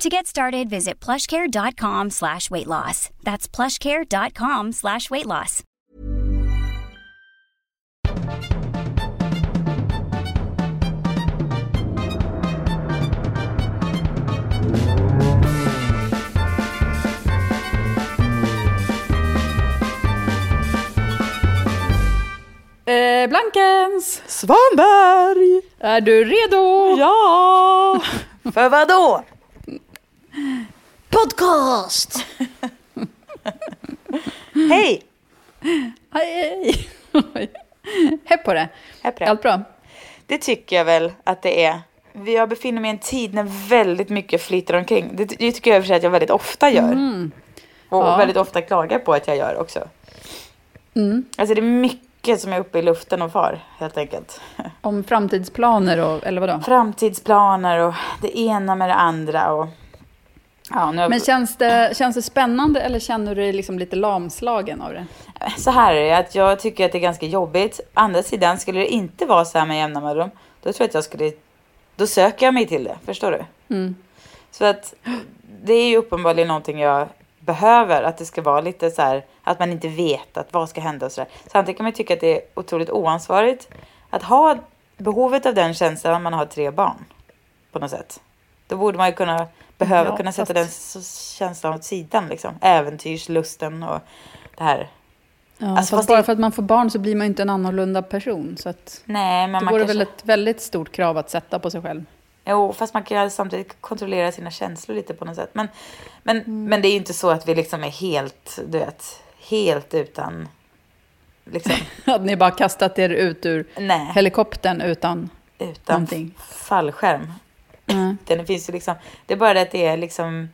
To get started, visit plushcare.com slash weight loss. That's plushcare.com slash weight loss. Eh, Blankens! Svanberg! Är du redo? Ja! För vad då? Podcast! Hej! Hej, hej! På det. Allt bra? Det tycker jag väl att det är. Jag befinner mig i en tid när väldigt mycket flyter omkring. Det, tycker jag i och för sig att jag väldigt ofta gör. Och Ja. väldigt ofta klagar på att jag gör också. Alltså det är mycket som är uppe i luften och far, helt enkelt. Om framtidsplaner och, eller vadå? Framtidsplaner och det ena med det andra och... Ja, nu Men känns det, känns det spännande eller känner du dig liksom lite lamslagen av det? Så här är det, att jag tycker att det är ganska jobbigt. Andra sidan, skulle det inte vara så här med jämna mellanrum, då tror jag att jag skulle... Då söker jag mig till det, förstår du? Mm. Så att det är ju uppenbarligen någonting jag behöver, att det ska vara lite så här, att man inte vet att vad ska hända och så där. Samtidigt kan man tycka att det är otroligt oansvarigt att ha behovet av den känslan när man har tre barn, på något sätt. Då borde man ju kunna, behöva Ja, kunna sätta fast- den känslan åt sidan, liksom. Äventyrslusten och det här. Ja, Alltså, fast bara det- för att man får barn så blir man ju inte en annorlunda person. Så att Nej, men det man vore kanske... väl ett väldigt stort krav att sätta på sig själv. Jo, fast man kan samtidigt kontrollera sina känslor lite på något sätt. Men, men, Mm. men det är ju inte så att vi liksom är helt, du vet, helt utan, liksom, Att ni bara kastat er ut ur nej, helikoptern utan... utan någonting. fallskärm. Mm. Den finns ju liksom, det är bara det att det är liksom,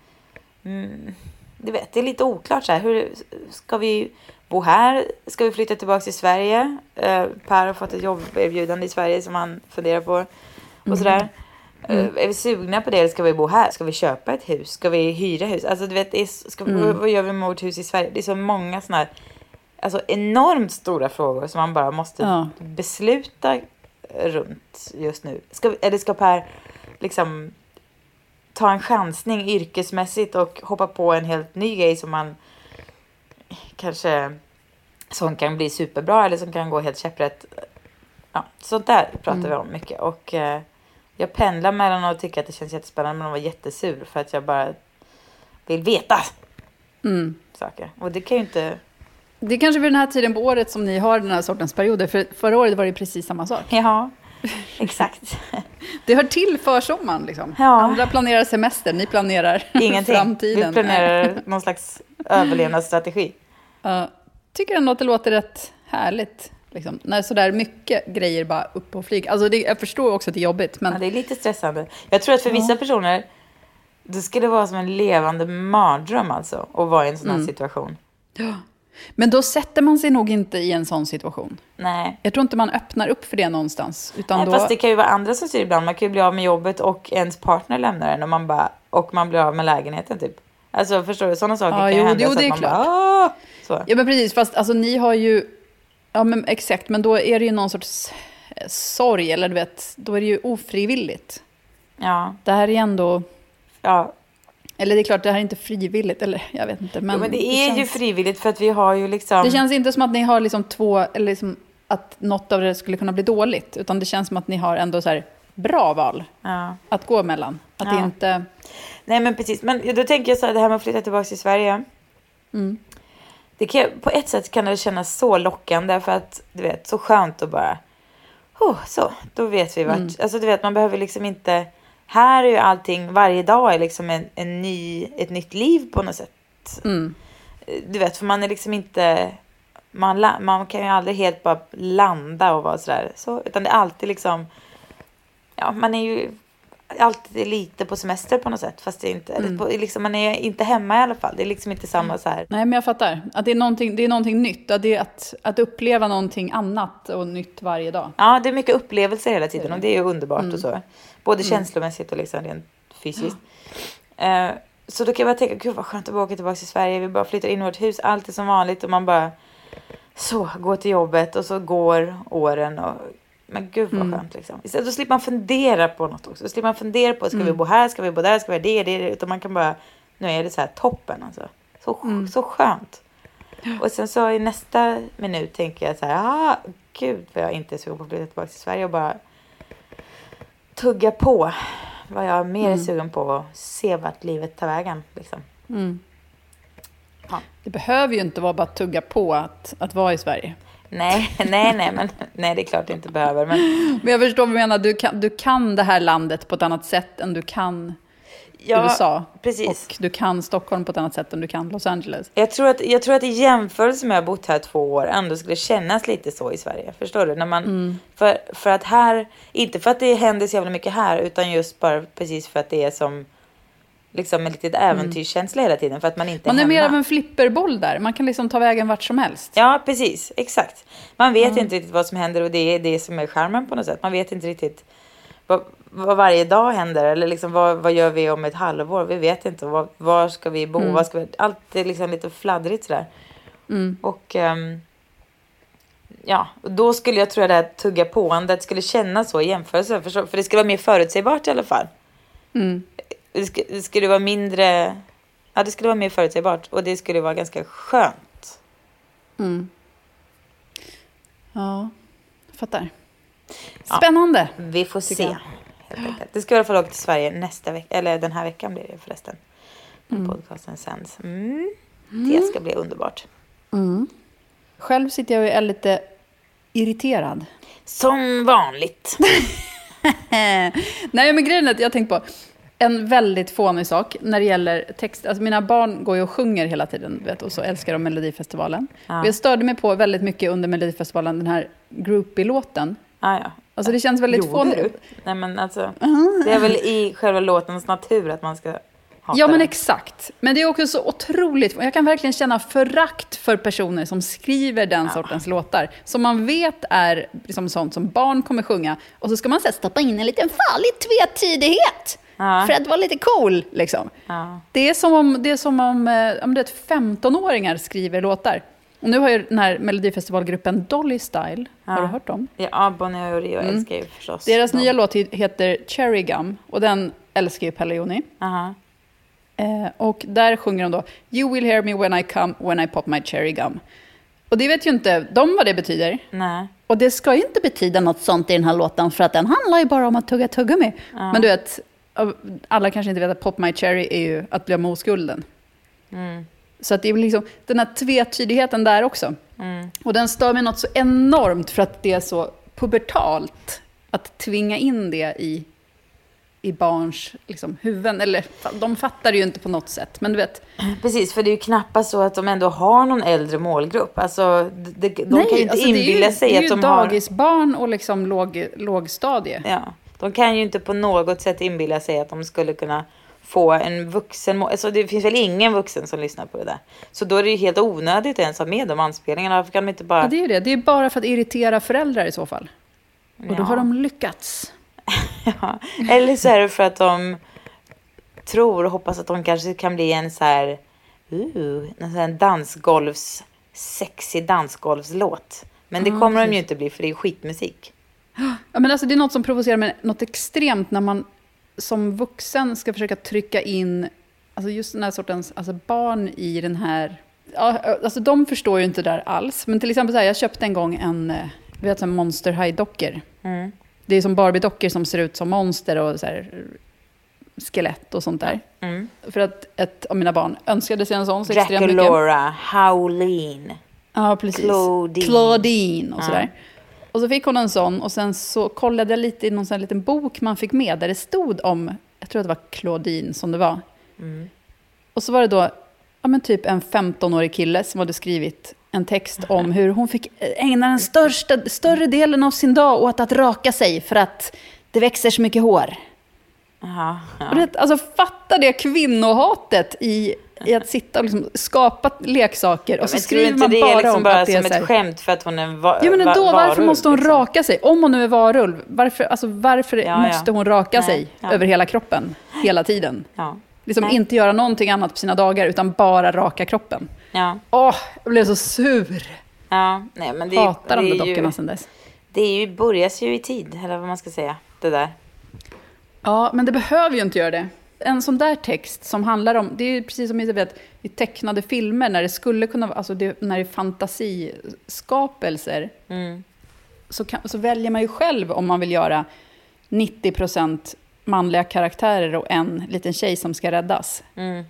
mm, du vet, det är lite oklart så här. Hur ska vi bo här? Ska vi flytta tillbaka till Sverige? Uh, per har fått ett jobberbjudande i Sverige som han funderar på. Och sådär. Eh, är vi sugna på det eller ska vi bo här? Ska vi köpa ett hus? Ska vi hyra hus? Alltså du vet, är, ska, vad, vad gör vi med vårt hus i Sverige? Det är så många sådana här, alltså enormt stora frågor som man bara måste Ja. besluta runt just nu. Ska, eller ska Per liksom ta en chansning yrkesmässigt och hoppa på en helt ny grej som man kanske som kan bli superbra eller som kan gå helt käpprätt. Ja, sånt där pratar vi om mycket och eh, jag pendlar mellan att tycka att det känns jättespännande men att vara jättesur för att jag bara vill veta Mm. saker. Och det kan ju inte... Det är kanske vid den här tiden på året som ni har den här sortens perioder. För förra året var det precis samma sak. Ja, exakt. Det hör till försommaren liksom. Ja. Andra planerar semester, ni planerar Ingenting. framtiden. Vi planerar någon slags överlevnadsstrategi. Ja, tycker ändå att det låter rätt härligt. Liksom. När sådär mycket grejer bara upp och flyger. Alltså det, jag förstår också att det är jobbigt, men Ja, det är lite stressande. Jag tror att för vissa personer det skulle vara som en levande mardröm alltså att vara i en sån Mm. här situation. Men då sätter man sig nog inte i en sån situation. Nej. Jag tror inte man öppnar upp för det någonstans. Utan Nej, då, Fast det kan ju vara andra som styr ibland. Man kan ju bli av med jobbet och ens partner lämnar en och man, bara, och man blir av med lägenheten typ. Alltså förstår du? Sådana saker Ja, kan ju hända jo, det är klart. bara så. Ja, men precis. Fast alltså, ni har ju... Ja, men exakt. Men då är det ju någon sorts sorg, eller du vet, då är det ju ofrivilligt. Ja, Det här är ändå... ja. Eller det är klart, det här är inte frivilligt, eller jag vet inte. Men, Men, men det är ju känns, frivilligt för att vi har ju liksom... Det känns inte som att ni har liksom två, eller liksom att något av det skulle kunna bli dåligt. Utan det känns som att ni har ändå så här bra val Ja. att gå emellan. Att det Ja. inte... Nej men precis, men då tänker jag så här, det här med att flytta tillbaka till Sverige. Mm. Det kan, på ett sätt kan det kännas så lockande för att du vet, så skönt att bara, oh, så, då vet vi vart, Mm. alltså du vet man behöver liksom inte, här är ju allting, varje dag är liksom en, en ny, ett nytt liv på något sätt. Mm. Du vet, för man är liksom inte, man, man kan ju aldrig helt bara landa och vara sådär, så, utan det är alltid liksom, ja man är ju alltid lite på semester på något sätt. Fast det är inte, eller på, liksom, man är inte hemma i alla fall. Det är liksom inte samma så här. Nej, men jag fattar. Att det är någonting, det är någonting nytt. Att det att, att uppleva någonting annat och nytt varje dag. Ja, det är mycket upplevelser hela tiden och det är ju underbart och så. Både känslomässigt och liksom rent fysiskt. Eh, så då kan jag bara tänka, gud vad skönt att bara åka tillbaka till Sverige. Vi bara flyttar in i vårt hus, allt är som vanligt och man bara så går till jobbet och så går åren och men gud vad skönt liksom. Istället, då slipper man fundera på något också. Då slipper man fundera på, ska vi bo här, ska vi bo där, ska vi ha det, det, det. Utan man kan bara, nu är det så här toppen alltså. Så, så skönt. Och sen så i nästa minut tänker jag så här, ah, gud vad jag inte är sugen på att flytta tillbaka till Sverige och bara tugga på. Vad jag mer är sugen på att se vart livet tar vägen. Liksom. Ja. Det behöver ju inte vara bara att tugga på att, att vara i Sverige. Nej, nej, nej, men nej, det är klart det inte behöver. Men Men jag förstår vad du menar. Du kan, du kan det här landet på ett annat sätt än du kan ja, USA. precis. Och du kan Stockholm på ett annat sätt än du kan Los Angeles. Jag tror, att, jag tror att i jämförelse med att ha bott här två år ändå skulle kännas lite så i Sverige. Förstår du? När man, för, för att här, inte för att det händer så jävla mycket här, utan just bara precis för att det är som liksom en litet äventyrskänsla hela tiden. För att man inte Man är är hemma. mer av en flipperboll där. Man kan liksom ta vägen vart som helst. Ja, precis. Exakt. Man vet inte riktigt vad som händer och det är det som är charmen på något sätt. Man vet inte riktigt vad, vad varje dag händer eller liksom vad, vad gör vi om ett halvår? Vi vet inte. Var, var ska vi bo? Vad ska vi, allt är liksom lite fladdrigt sådär. Och ehm, ja, då skulle jag tro att det här tugga påandet skulle kännas så i jämförelse. För, för det skulle vara mer förutsägbart i alla fall. Det, skulle, det skulle vara mindre... Ja, det skulle vara mer förutsägbart och det skulle vara ganska skönt. Ja, jag fattar. Spännande. Vi får se. jag. Det ska i alla fall åka till Sverige nästa vecka, eller den här veckan blir det förresten. När podcasten sänds. Mm. Det ska bli underbart. Själv sitter jag och är lite irriterad. Som vanligt. Nej, men grejen är att jag tänkt på en väldigt fånig sak när det gäller text. Alltså mina barn går ju och sjunger hela tiden, vet, och så älskar de Melodifestivalen. Ja. Och jag störde mig på väldigt mycket under Melodifestivalen, den här Groupie-låten. Ah, ja. Alltså det känns väldigt Gjorde fånigt. du? Nej men alltså. Det är väl i själva låtens natur att man ska hata Ja, men den. exakt. Men det är också så otroligt. Jag kan verkligen känna förakt för personer som skriver den sortens låtar. Som man vet är liksom sånt som barn kommer sjunga. Och så ska man så här, stoppa in en liten farlig tvetydighet. Ja. För att vara lite cool, liksom. Ja. Det är som om, det är som om, eh, om det är 15-åringar skriver låtar. Och nu har ju den här Melodifestivalgruppen Dolly Style, har du hört dem? Ja, Bonnie och Rio älskar ju förstås. Deras dem. nya låt heter Cherry Gum och den älskar ju Pelle Joni. Aha. Eh, och där sjunger de då You will hear me when I come, when I pop my cherry gum. Och det vet ju inte de vad det betyder. Nej. Och det ska ju inte betyda något sånt i den här låten för att den handlar ju bara om att tugga tuggummi. Men du vet, alla kanske inte vet att pop my cherry är ju att med oskulden. Så att det är liksom den här tvetydigheten där också. Och den stör mig något så enormt för att det är så pubertalt att tvinga in det i, i barns liksom, huvuden. Eller de fattar det ju inte på något sätt, men du vet. Precis, för det är ju knappast så att de ändå har någon äldre målgrupp. Alltså, de, de kan ju inte alltså, det är ju- inbilla sig det är att ju de har... dagisbarn och liksom låg, lågstadie. Ja, de kan ju inte på något sätt inbilla sig att de skulle kunna få en vuxen... Alltså det finns väl ingen vuxen som lyssnar på det där. Så då är det ju helt onödigt att ens ha med de anspelningarna. Varför kan de inte bara... Ja, det är ju det. Det är bara för att irritera föräldrar i så fall. Och då Ja. har de lyckats. Ja. Eller så är det för att de tror och hoppas att de kanske kan bli en så här... Uh, en sån här dansgolvs... Sexig dansgolvslåt. Men det kommer de ju inte bli för det är skitmusik. Ja, men alltså, det är något som provocerar mig något extremt när man som vuxen ska försöka trycka in alltså just den här sortens alltså barn i den här... Ja, alltså de förstår ju inte det där alls. Men till exempel så här, jag köpte en gång en eh, vet, så här Monster High-dockor. Mm. Det är som Barbie-dockor som ser ut som monster och så här, skelett och sånt där. Mm. För att ett av mina barn önskade sig en sån så extremt mycket. Draculaura, Howleen. Ja, precis. Claudine. Claudine och sådär. Och så fick hon en sån och sen så kollade jag lite i någon sån här liten bok man fick med där det stod om, jag tror att det var Claudine som det var. Mm. Och så var det då, ja men typ en 15-årig kille som hade skrivit en text om hur hon fick ägna den största, större delen av sin dag åt att raka sig för att det växer så mycket hår. Jaha, ja. Och det, alltså fatta det kvinnohatet i, i att sitta och liksom skapa leksaker och så skriver man det bara är liksom om bara att det är som ett skämt för att hon är en va- Ja men ändå, varför varulv, måste hon liksom? raka sig? Om hon nu är varulv, varför, alltså, varför Ja, måste hon raka Nej, sig ja. över hela kroppen hela tiden? Ja. Liksom Nej. inte göra någonting annat på sina dagar utan bara raka kroppen. Ja, Åh, jag blev så sur. ja. Nej, men det, Hatar de det där dockorna sen dess. Det är ju, börjas ju i tid, eller vad man ska säga. Det där. Ja, men det behöver ju inte göra det. En sån där text som handlar om, det är precis som vet, i tecknade filmer, när det skulle kunna vara, alltså det, när det är fantasiskapelser, Mm. så, kan, så väljer man ju själv om man vill göra 90% manliga karaktärer och en liten tjej som ska räddas. Mm.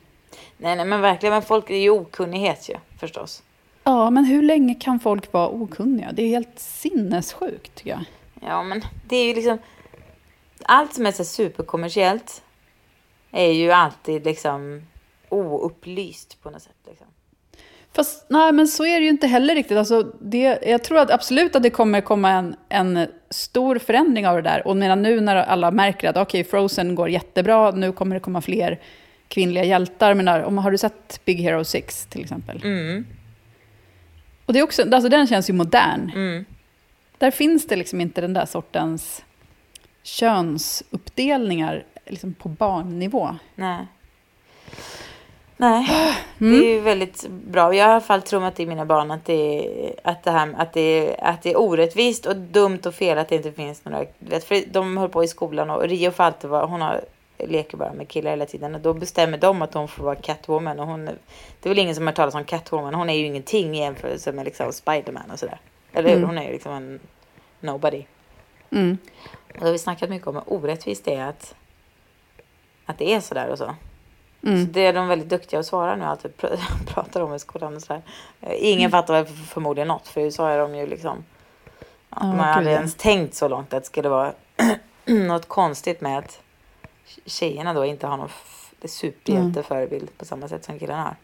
Nej, nej, men verkligen. Men folk, det är ju okunnighet ju, förstås. Ja, men hur länge kan folk vara okunniga? Det är helt sinnessjukt, tycker jag. Ja, men det är ju liksom... Allt som är så superkommersiellt är ju alltid liksom oupplyst på något sätt. Liksom. Fast nej, men så är det ju inte heller riktigt. Alltså, det, jag tror att absolut att det kommer komma en, en stor förändring av det där. Och medan nu när alla märker att okej, Frozen går jättebra, nu kommer det komma fler kvinnliga hjältar. Men när, om, har du sett Big Hero 6 till exempel? Mm. Och det är också, alltså, den känns ju modern. Mm. Där finns det liksom inte den där sortens könsuppdelningar liksom på barnnivå. Nej. Nej, Mm. det är ju väldigt bra. Jag har i alla fall trummat i mina barn att det, är, att det, här, att det, är, att det är orättvist och dumt och fel att det inte finns några... Vet, för de höll på i skolan och Rio får alltid vara... Hon har, leker bara med killar hela tiden och då bestämmer de att hon får vara Catwoman. Och hon, det är väl ingen som har hört talas om Catwoman. Hon är ju ingenting i jämförelse med liksom Spiderman och sådär. Eller hur? Mm. Hon är ju liksom en nobody. Mm. Och då har vi snackat mycket om hur orättvist det är att, att det är sådär och så. Mm. Så det är de väldigt duktiga att svara nu, allt vi pr- pratar om i skolan och sådär. Eh, Ingen fattar väl förmodligen något, för i USA är de ju liksom... Ja, Ja, man aldrig ja. ens tänkt så långt att det skulle vara något konstigt med att tjejerna då inte har någon superhjälteförebild på samma sätt som killarna har.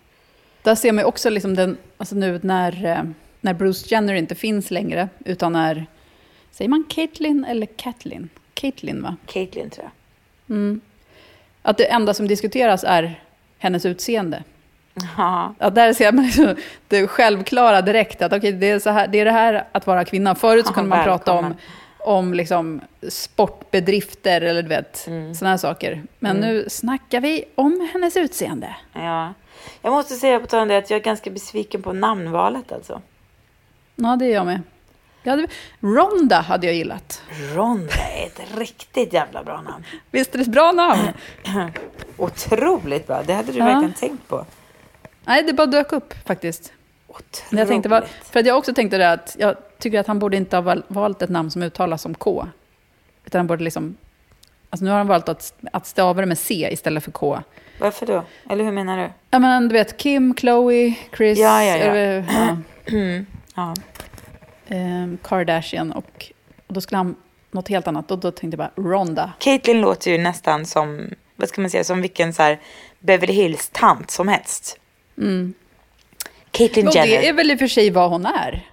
Där ser man ju också liksom den, alltså nu när, eh, när Bruce Jenner inte finns längre, utan är, säger man Caitlyn eller Kathleen? Caitlyn va? Caitlyn tror jag. Mm. Att det enda som diskuteras är hennes utseende. Ja, Att där ser man liksom det självklara direkt, att okej, det, är så här, det är det här att vara kvinna. Förut så kunde man prata om, om liksom sportbedrifter eller du vet, Mm. sådana här saker. Men nu snackar vi om hennes utseende. ja. Jag måste säga på tal om det att jag är ganska besviken på namnvalet alltså. Ja, det är jag med. Hade, Ronda hade jag gillat. Ronda är ett riktigt jävla bra namn. Visst är det ett bra namn? Otroligt bra. Det hade du Ja. verkligen tänkt på. Nej, det bara dök upp faktiskt. Otroligt. Jag tänkte, var, för att jag också tänkte det att jag tycker att han borde inte ha val- valt ett namn som uttalas som K. Utan han borde liksom... Alltså nu har han valt att, att stava det med C istället för K. Varför då? Eller hur menar du? Ja men du vet, Kim, Chloe, Chris, Ja, ja, ja. eller, ja, Ja. Ehm, Kardashian och, och då skulle han något helt annat. Och då tänkte jag bara Ronda. Caitlyn låter ju nästan som, vad ska man säga, som vilken så här Beverly Hills-tant som helst. Mm. Caitlyn Jenner. det är väl i och för sig vad hon är.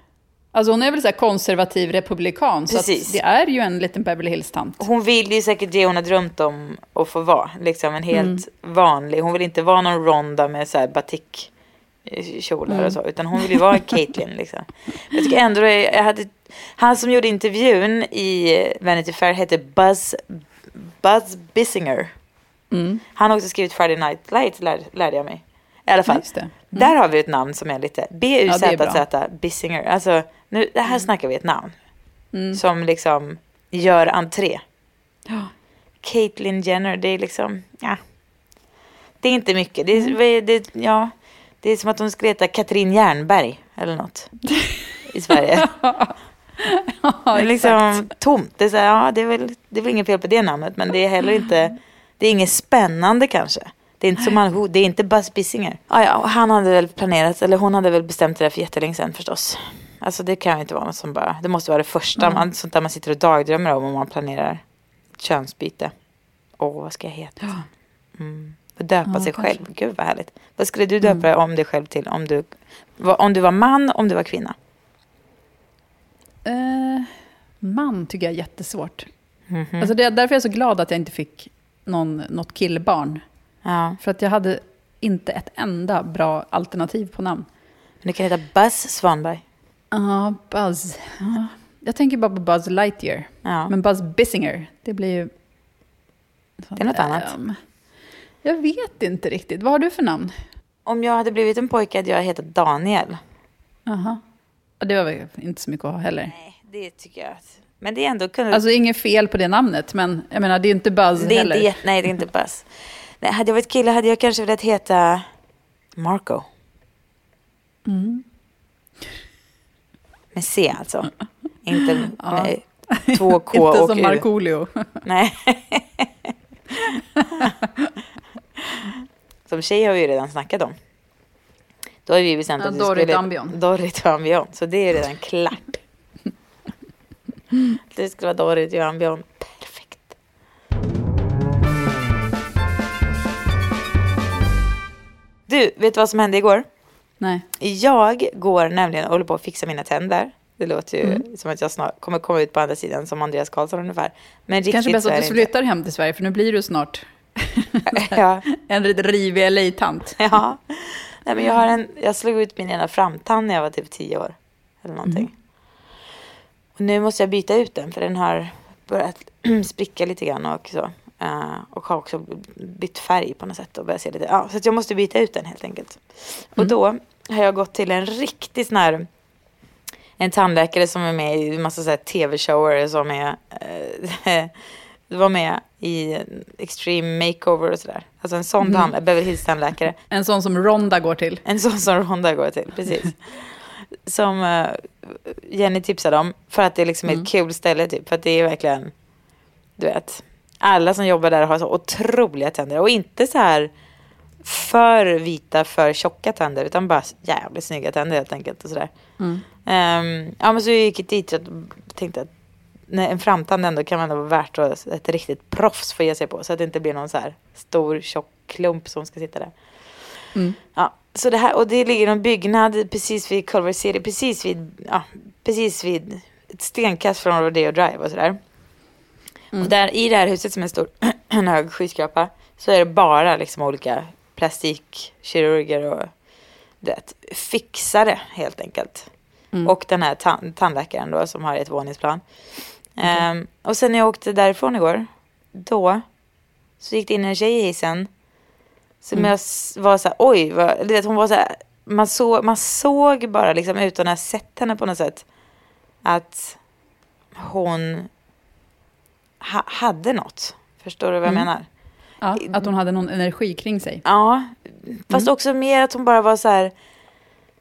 Alltså hon är väl så konservativ republikan. Så Precis. att det är ju en liten Beverly Hills-tant. Hon vill ju säkert det hon har drömt om att få vara. Liksom en helt vanlig. Hon vill inte vara någon ronda med så här batik eh, kjolar och så. Utan hon vill ju vara Caitlyn liksom. Jag tycker ändå jag hade, han som gjorde intervjun i Vanity Fair hette Buzz, Buzz Bissinger. Mm. Han har också skrivit Friday Night Lights lär, lärde jag mig. I alla fall. Det. Där har vi ett namn som är lite Ja, B-U-Z-Z Bissinger. Alltså, nu, det här snackar vi ett namn. Mm. Som liksom gör entré. Ja. Caitlyn Jenner, det är liksom, ja. Det är inte mycket. Det Mm. det, ja, det är som att de skulle heta Katrin Jernberg eller något. I Sverige. ja, det är liksom tomt. Det är, så här, ja, det, är väl, det är väl inget fel på det namnet, men det är heller inte, det är inget spännande kanske. Det är inte som man, det är inte Buzz Bissinger. Ah, ja, han hade väl planerat, eller hon hade väl bestämt det där för jättelänge sedan förstås. Alltså det kan ju inte vara något som bara, det måste vara det första, Mm. man, sånt där man sitter och dagdrömmer om om man planerar könsbyte. Åh, vad ska jag heta? Ja. Mm. Döpa Ja, sig kanske. själv, gud vad härligt. Vad skulle du döpa Mm. om dig själv till om du, om du var man, om du var kvinna? Eh, man tycker jag är jättesvårt. Mhm. Alltså det är därför jag är så glad att jag inte fick någon, något killbarn. Ja. För att jag hade inte ett enda bra alternativ på namn. Men det kan heta Buzz Svanberg. Ja, Buzz. Ja. Jag tänker bara på Buzz Lightyear. Ja. Men Buzz Bissinger, det blir ju... Det är något annat. Ehm, Jag vet inte riktigt. Vad har du för namn? Om jag hade blivit en pojke hade jag hetat Daniel. Jaha. Ja, Det var väl inte så mycket att ha heller. Nej, det tycker jag. Men det är ändå... Kunde... Alltså inget fel på det namnet, men jag menar det är inte Buzz det är heller. inte, nej, det är inte Buzz. Nej, hade jag varit kille hade jag kanske velat heta Marco. Mm. Med C alltså. Inte Ja. med två K inte och som U. Markoolio. Nej. Som tjej har vi ju redan snackat om. Då har vi bestämt Ja, att vi Dorrit skulle... Ambion. Dorrit och Ambion. Så det är redan klart. det skulle vara Dorrit och Ambion. Perfekt. Du, vet du vad som hände igår? Nej. Jag går nämligen och håller på att fixa mina tänder. Det låter ju Mm. som att jag snart kommer komma ut på andra sidan som Andreas Karlsson ungefär. Men riktigt Kanske bäst att du flyttar hem till Sverige, för nu blir du snart. Ja, en rivig LA-tant. ja. Nej, men jag, har en, jag slog ut min ena framtand när jag var typ tio år. Eller någonting. Mm. Och nu måste jag byta ut den för den har börjat spricka lite grann och så. Eh, och har också bytt färg på något sätt och börjat se lite. Ja, så jag måste byta ut den helt enkelt. Och Mm. då har jag gått till en riktig sån här en tandläkare som är med i en massa så här tv-shower som är eh, var med i Extreme Makeover och sådär. Alltså en sån Mm. tandläkare, Beverly Hills tandläkare. En sån som Ronda går till. En sån som Ronda går till, precis. Som eh, Jenny tipsade om. För att det är liksom Mm. ett kul ställe typ. För att det är verkligen, du vet. Alla som jobbar där har så otroliga tänder. Och inte så här för vita, för tjocka tänder. Utan bara jävligt snygga tänder helt enkelt. Och sådär. Mm. Ehm, ja men så jag gick dit och tänkte att nej, en framtand ändå kan ändå vara värt att ett riktigt proffs får ge sig på. Så att det inte blir någon så här stor tjock klump som ska sitta där. Mm. Ja, så det här, och det ligger en byggnad precis vid Culver City, precis vid, ja, precis vid ett stenkast från Rodeo Drive och sådär. Mm. Och där i det här huset som är stor, en hög skyskrapa, så är det bara liksom olika plastikkirurger och du vet, fixare helt enkelt. Mm. Och den här tan- tandläkaren då som har ett våningsplan. Ehm, och sen när jag åkte därifrån igår, då så gick det in en tjej i hissen. Som Mm. jag var så här, oj, vad, vet, hon var så här, man, så, man såg bara liksom utan att ha sett henne på något sätt att hon ha, hade något. Förstår du vad jag Mm. menar? Ja, att hon hade någon energi kring sig. Ja, fast Mm. också mer att hon bara var så här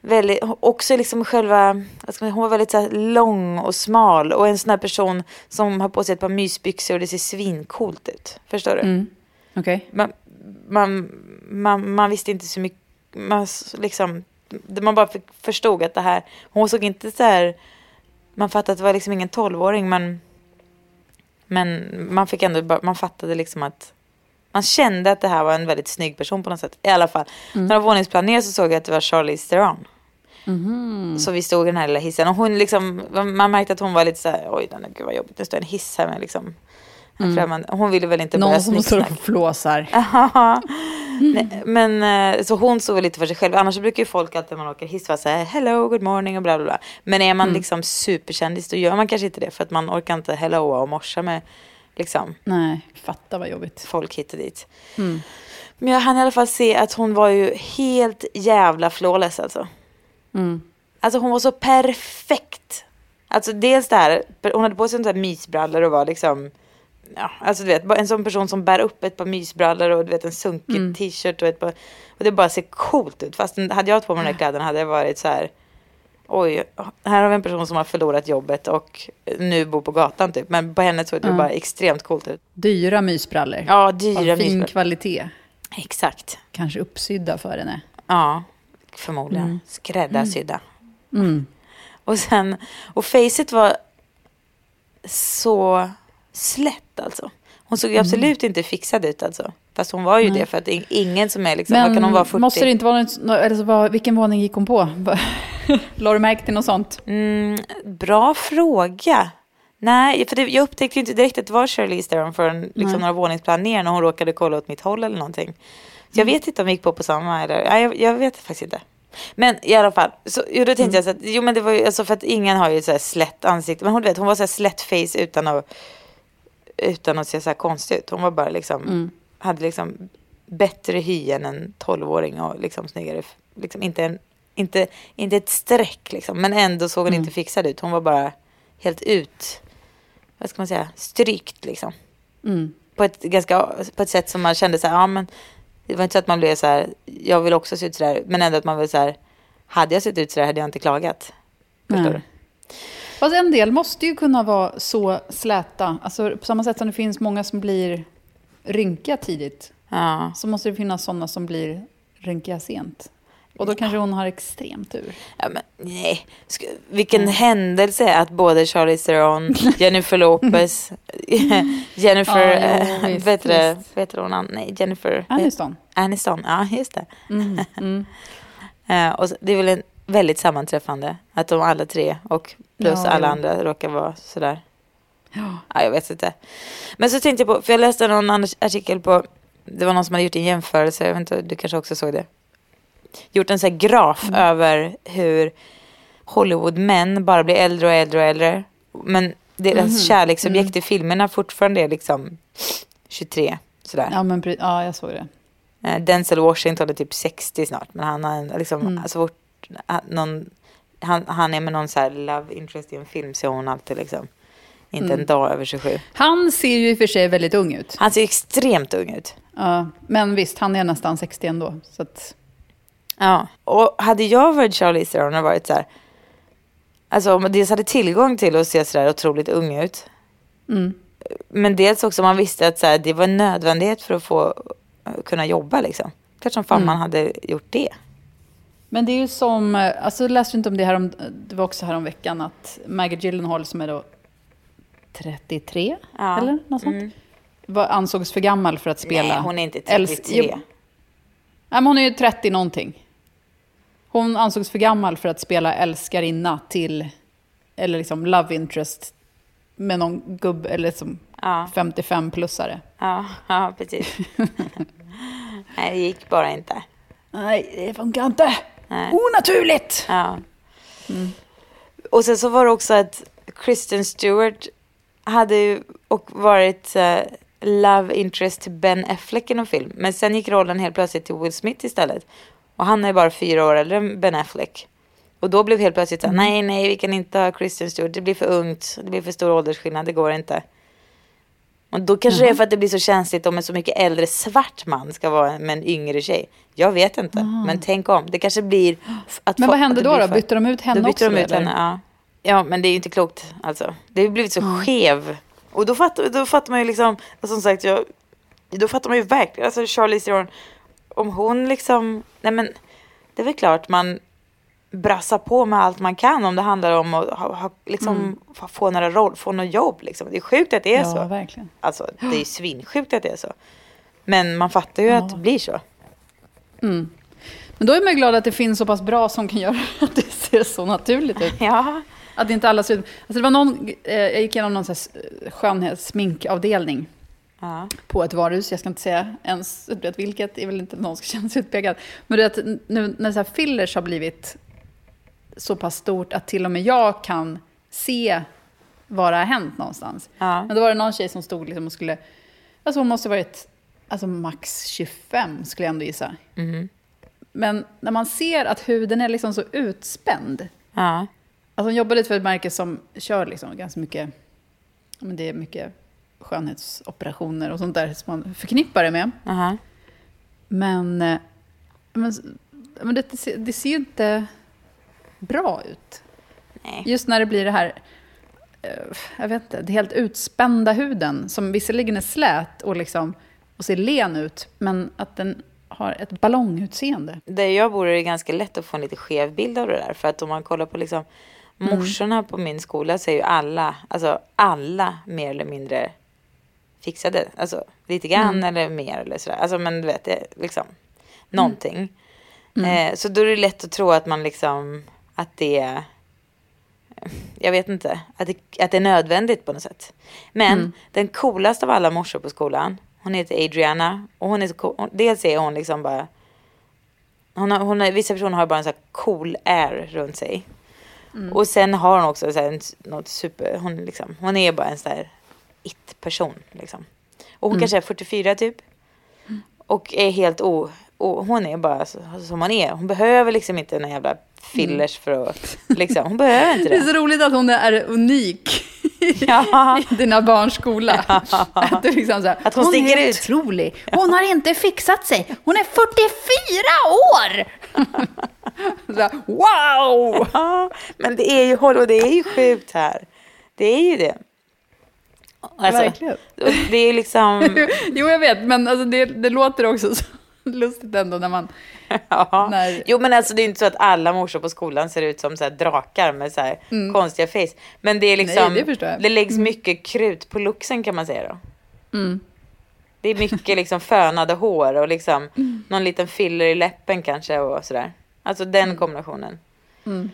väldigt, också liksom själva, hon var väldigt så lång och smal och en sån här person som har på sig ett par mysbyxor och det ser svincoolt ut. Förstår du? Mm. Okej. Man, man, man, man visste inte så mycket, man liksom, man bara för- förstod att det här, hon såg inte så här, man fattade att det var liksom ingen tolvåring men, men man fick ändå, man fattade liksom att man kände att det här var en väldigt snygg person på något sätt. I alla fall. Mm. Några våningsplan ner så såg jag att det var Charlize Theron. Mhm. Så vi stod i den här lilla hissen. Och hon liksom, man märkte att hon var lite så här, oj den gud vad jobbigt, det står en hiss här med liksom Mm. främmande. Hon ville väl inte börja Någon som står och flåsar. Ja. Nej, Men eh, så hon såg lite för sig själv. Annars brukar ju folk alltid när man åker hiss vara så här hello, good morning och bla bla bla. Men är man Mm. liksom superkändis då gör man kanske inte det. För att man orkar inte helloa och morsa med liksom Nej, fatta vad jobbigt. folk hit och dit. Mm. Men jag hann i alla fall se att hon var ju helt jävla flawless alltså. Mm. Alltså hon var så perfekt. Alltså dels det här, hon hade på sig sån här mysbrallor och var liksom, ja, alltså du vet, en sån person som bär upp ett par mysbrallor och du vet en sunkig Mm. t-shirt och ett par, och det bara ser coolt ut. Fast hade jag haft på mig de där kläderna hade jag varit så här, oj, här har vi en person som har förlorat jobbet och nu bor på gatan typ. Men på henne såg det Ja. bara extremt coolt ut. Dyra mysbrallor. Ja, Av dyra fin mysbrallor. kvalitet. Exakt. Kanske uppsydda för henne. Ja, förmodligen. Mm. Skräddarsydda. Mm. Och sen, och facet var så slätt alltså. Hon såg ju absolut inte fixad ut alltså. Fast hon var ju Mm. Nej. det för att ingen som är liksom, vad kan hon vara 40? måste det inte vara något, eller så var, vilken våning gick hon på? La du märke till något sånt? Mm, bra fråga. Nej, för det, jag upptäckte ju inte direkt att det var Charlize Theron förrän liksom Nej. några våningsplan ner när hon råkade kolla åt mitt håll eller någonting. Så jag vet inte om vi gick på på samma eller, nej, jag, jag vet faktiskt inte. Men i alla fall, så, jo, då tänkte jag så att, jo men det var ju, alltså för att ingen har ju så här slätt ansikte, men hon vet, hon var så här slätt face utan att, utan att se så här konstig ut. Hon var bara liksom, Mm. hade liksom bättre hy än en tolvåring och liksom snyggare, liksom inte en, inte, inte ett streck liksom, men ändå såg hon Mm. inte fixad ut. Hon var bara helt ut, vad ska man säga, strykt liksom. Mm. På ett, ganska, på ett sätt som man kände så här, ja men det var inte så att man blev så här, jag vill också se ut så där, men ändå att man var så här, hade jag sett ut så där hade jag inte klagat. Förstår Nej. du? Fast en del måste ju kunna vara så släta. Alltså på samma sätt som det finns många som blir rynkiga tidigt. Ja. Så måste det finnas sådana som blir rynkiga sent. Och då kanske hon har extrem tur. Ja, men, nej. Sk- vilken händelse att både Charlize Theron, Jennifer Lopez, Jennifer, Ja, jo, eh, visst, hon? Nej, Jennifer Aniston. Aniston. Ja, just det. Mm, mm. Eh, och så, det är väl en väldigt sammanträffande att de alla tre och plus Ja, alla jo. andra råkar vara sådär. Ja. Ja, jag vet inte. Men så tänkte jag på, för jag läste någon annan artikel på, det var någon som hade gjort en jämförelse, jag vet inte, du kanske också såg det. Gjort en sån graf Mm. över hur Hollywood-män bara blir äldre och äldre och äldre. Men deras Mhm. kärleksobjekt i filmerna fortfarande är liksom 23, sådär. Ja, men, ja, jag såg det. Eh, Denzel Washington är typ 60 snart, men han har liksom, Mm. så fort någon, han, han är med någon så här love interest i en film så är hon alltid liksom, inte Mm. en dag över 27. Han ser ju i och för sig väldigt ung ut. Han ser extremt ung ut. Ja, men visst, han är nästan 60 ändå. Så att, Ja, och hade jag varit Charlize Theron och varit så här, alltså om man dels hade tillgång till att se så där otroligt ung ut, mm. men dels också man visste att så här, det var en nödvändighet för att få eh, kunna jobba liksom. Klart som fan Mm. man hade gjort det. Men det är ju som, eh, alltså läste inte om det här om, det var också här om veckan att Maggie Gyllenhaal som är då 33 Ja. eller något sånt, Mm. var, ansågs för gammal för att spela. Nej, hon är inte äls- 33. Jo. Nej, men hon är ju 30 någonting. Hon ansågs för gammal för att spela älskarinna till, eller liksom love interest med någon gubb eller som Ja, 55-plussare. ja, ja precis. Nej, det gick bara inte. Nej, det funkar inte. Nej. Onaturligt! Ja. Och sen så var det också att Kristen Stewart hade ju och varit eh, love interest till Ben Affleck i någon film. Men sen gick rollen helt plötsligt till Will Smith istället. Och han är bara fyra år äldre än Ben Affleck. Och då blev helt plötsligt så här, nej, nej, vi kan inte ha Kristen Stewart. Det blir för ungt. Det blir för stor åldersskillnad. Det går inte. Och då kanske det är för att det blir så känsligt om en så mycket äldre svart man ska vara med en yngre tjej. Jag vet inte. Men tänk om. Det kanske blir... Att Men vad hände då? då? för- Bytte de ut henne då bytte också? de ut eller? henne, ja. Ja, men det är ju inte klokt alltså. Det har blivit så skev. Och då fattar, då fattar man ju liksom, som sagt, jag, då fattar man ju verkligen, alltså Charlize Theron, om hon liksom, nej men, det är väl klart man brassar på med allt man kan om det handlar om att ha, ha, liksom, få- få några roll, få något jobb liksom. Det är sjukt att det är Ja, så. verkligen. Alltså, det är ju svinsjukt att det är så. Men man fattar ju Ja. att det blir så. Mm. Men då är man ju glad att det finns så pass bra som kan göra att det ser så naturligt ut. Ja. Att inte alla ser ut... Alltså det var någon, eh, jag gick igenom någon skönhetssminkavdelning Ja. på ett varuhus. Jag ska inte säga ens vet, vilket, det är väl inte någon ska känna sig utpekad. Men du vet, nu när så här fillers har blivit så pass stort att till och med jag kan se vad det har hänt någonstans. Ja. Men då var det någon tjej som stod liksom och skulle... Alltså hon måste ha varit alltså max 25 skulle jag ändå gissa. Mhm. Men när man ser att huden är liksom så utspänd. Ja. Alltså hon jobbade för ett märke som kör liksom ganska mycket, men det är mycket skönhetsoperationer och sånt där som man förknippar det med. Aha. Men, eh, men, men det, ser- det ser ju inte bra ut. Nej. Just när det blir det här, eh, jag vet inte, det helt utspända huden som visserligen är slät och, liksom, och ser len ut, men att den har ett ballongutseende. Där jag bor är det ganska lätt att få en lite skev bild av det där. För att om man kollar på liksom morsorna på min skola så är ju alla, alltså alla mer eller mindre fixade. Alltså lite grann eller mer eller sådär. Alltså men du vet, det liksom någonting. Eh, så då är det lätt att tro att man liksom, att det jag vet inte, att det, att det är nödvändigt på något sätt. Men Mm. den coolaste av alla morsor på skolan, hon heter Adriana. Och hon är så cool. hon- Dels är hon liksom bara, hon har, hon har, vissa personer har bara en sån här cool air runt sig. Mm. Och sen har hon också så här, något super, hon, liksom, hon är bara en sån här it-person. Liksom. Och hon Mm. kanske är 44 typ. Och är helt o... Och hon är bara som hon är. Hon behöver liksom inte några jävla fillers för att... Liksom, hon behöver inte Det är det. så roligt att hon är unik Ja. i dina barns skola. Att, det är liksom så här, Att hon sticker är ut." otrolig. Hon har inte fixat sig. Hon är 44 år! så wow! Ja, men det är ju, och det är ju sjukt här. Det är ju det. Alltså, Verkligen. Det är liksom... Jo, jag vet, men alltså, det, det låter också så lustigt ändå när man... Ja. När- Jo men alltså det är inte så att alla morsor på skolan ser ut som så drakar med så här konstiga face. Men det är liksom, Mm. Nej, det det läggs mycket krut på looksen kan man säga då. Mm. Det är mycket liksom fönade hår och liksom någon liten filler i läppen kanske och sådär. Alltså den kombinationen. Mm.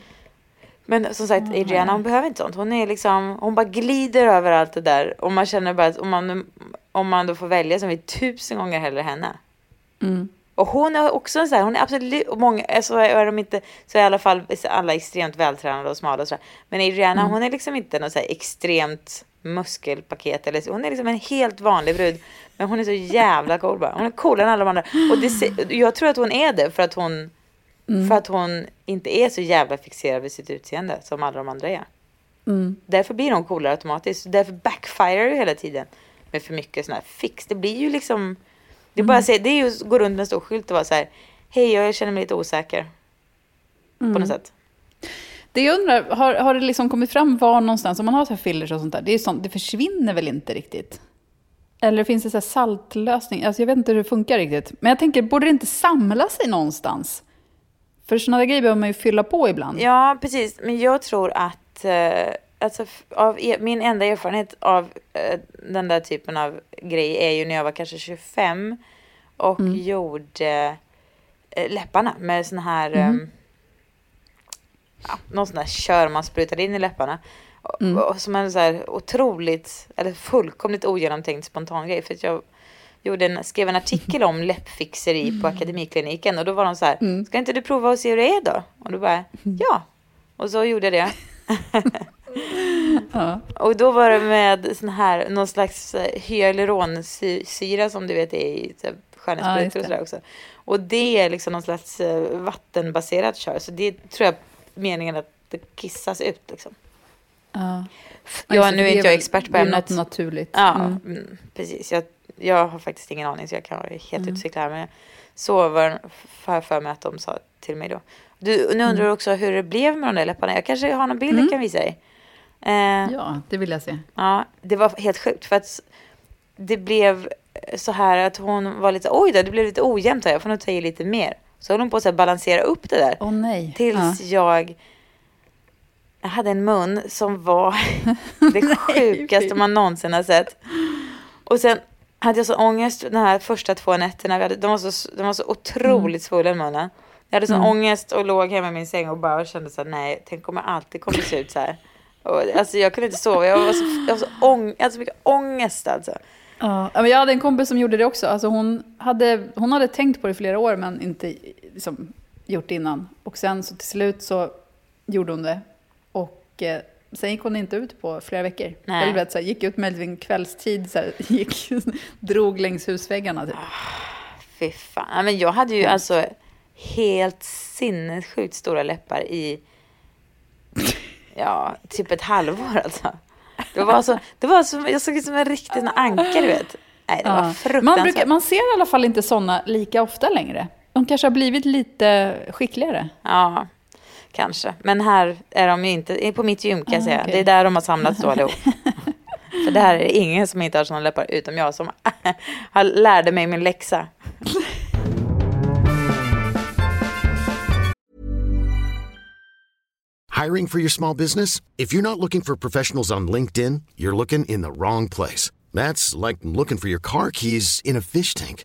Men som sagt, Adriana hon behöver inte sånt. Hon är liksom, hon bara glider över allt det där. Och man känner bara att om man, om man då får välja så vill tusen gånger hellre henne. Mm. Och hon är också en sån här, hon är absolut, och många, alltså är de inte, så är i alla fall alla extremt vältränade och smala och sådär. Men Adriana hon är liksom inte något så här extremt muskelpaket eller så. Hon är liksom en helt vanlig brud. Men hon är så jävla cool bara. Hon är coolare än alla de andra. Och det, jag tror att hon är det för att hon, för att hon inte är så jävla fixerad vid sitt utseende som alla de andra är. Mm. Därför blir hon coolare automatiskt. Därför backfire ju hela tiden med för mycket sån här fix. Det blir ju liksom... Det är bara att säga, det är ju att gå runt med en stor skylt och vara så här. Hej, jag känner mig lite osäker. På något sätt. Det jag undrar, har, har det liksom kommit fram var någonstans, om man har så här fillers och sånt där, det, är sånt, det försvinner väl inte riktigt? Eller finns det så saltlösning? Alltså jag vet inte hur det funkar riktigt. Men jag tänker, borde det inte samla sig någonstans? För sådana där grejer behöver man ju fylla på ibland. Ja, precis. Men jag tror att... Eh, alltså, av e- min enda erfarenhet av eh, den där typen av grej är ju när jag var kanske 25 och gjorde eh, läpparna med sån här... ehm, ja, någon sån där kör man sprutade in i läpparna. Och, och som en så här otroligt, eller fullkomligt ogenomtänkt spontan grej. För att jag gjorde en, skrev en artikel om läppfixeri på Akademikliniken. Och då var de så här, ska inte du prova och se hur det är då? Och då bara, ja. Och så gjorde jag det. Ja. Och då var det med sån här, någon slags eh, hyaluronsyra som du vet är i typ, Ja, skönhetsprodukter och sådär också. Och det är liksom någon slags eh, vattenbaserat kör. Så det tror jag meningen att det kissas ut liksom. Ja. Ja, nu är inte jag expert på det är ämnet. något naturligt. Ja, Mm. mm, precis. Jag, jag har faktiskt ingen aning så jag kan vara helt utcyklad här. Men så var har jag för mig att de sa till mig då. Du, nu undrar Mm. du också hur det blev med de där läpparna. Jag kanske har någon bild jag kan visa dig. Eh, Ja, det vill jag se. Ja, det var helt sjukt för att det blev så här att hon var lite, oj då, det blev lite ojämnt här, jag får nog ta i lite mer. Så höll hon på att balansera upp det där. Nej. Tills jag, jag hade en mun som var det sjukaste man någonsin har sett. Och sen hade jag så ångest de här första två nätterna. Vi hade, de, var så, de var så otroligt svullen munnen. Jag hade sån ångest och låg hemma i min säng och bara kände så här, nej, tänk om jag alltid kommer se ut så här. Och, alltså jag kunde inte sova, jag var så, jag var så, ång, jag hade så mycket ångest alltså. Ja, men jag hade en kompis som gjorde det också. Alltså hon, hade, hon hade tänkt på det i flera år men inte liksom, gjort det innan. Och sen så till slut så gjorde hon det. Och eh, sen gick hon inte ut på flera veckor. Nej. Eller vet, så här, gick ut med en kvällstid, så här, gick, drog längs husväggarna typ. Fy fan. Men jag hade ju alltså helt sinnessjukt stora läppar i ja, typ ett halvår alltså. Det var så, det var så, jag såg ut som en riktig anka du vet. Nej, det var Ja. Man, fruktansvärt. brukar, man ser i alla fall inte sådana lika ofta längre. De kanske har blivit lite skickligare. Ja, kanske. Men här är de ju inte, på mitt gym kan jag Ah, säga. okej. Det är där de har samlats då allihop. För det här är ingen som inte har såna läppar utom jag som har lärde mig min läxa. Hiring for your small business? If you're not looking for professionals on LinkedIn, you're looking in the wrong place. That's like looking for your car keys in a fish tank.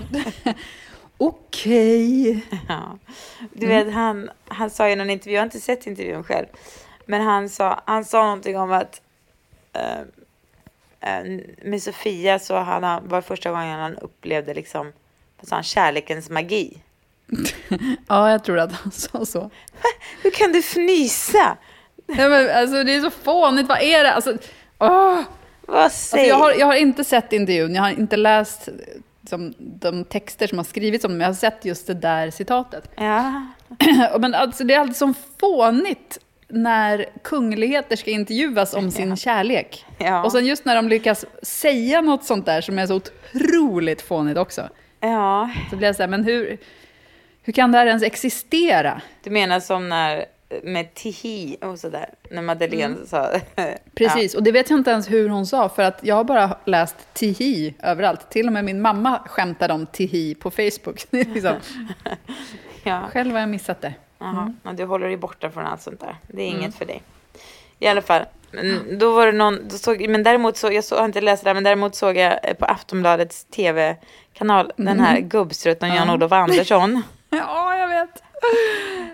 Okej. Ja. Du vet, han, han sa i någon intervju, jag har inte sett intervjun själv, men han sa, han sa någonting om att eh, med Sofia så han, var första gången han upplevde liksom, vad sa han, kärlekens magi. Ja, jag tror att han sa så. Hur kan du fnysa? Ja, men, alltså, det är så fånigt. Vad är det? Alltså, åh! Vad Alltså, säger jag, har, jag har inte sett intervjun, jag har inte läst liksom, de texter som har skrivits om men jag har sett just det där citatet. Ja, Men alltså, det är alltid så fånigt när kungligheter ska intervjuas om sin kärlek. Ja. Och sen just när de lyckas säga något sånt där som är så otroligt fånigt också. ja. Så blir jag så här, men hur, hur kan det här ens existera? Du menar som när, med tihi och sådär, när Madeleine sa. Precis, och det vet jag inte ens hur hon sa, för att jag har bara läst tihi överallt. Till och med min mamma skämtade om tihi på Facebook. Liksom, Ja. själv har jag missat det. Jaha, men du håller dig borta från allt sånt där. Det är inget för dig. I alla fall. Men då var det någon, då såg, men däremot så, jag så, har inte läst det där, men däremot såg jag eh, på Aftonbladets tv-kanal den här gubbstrutten Jan-Olof Andersson. Ja, jag vet.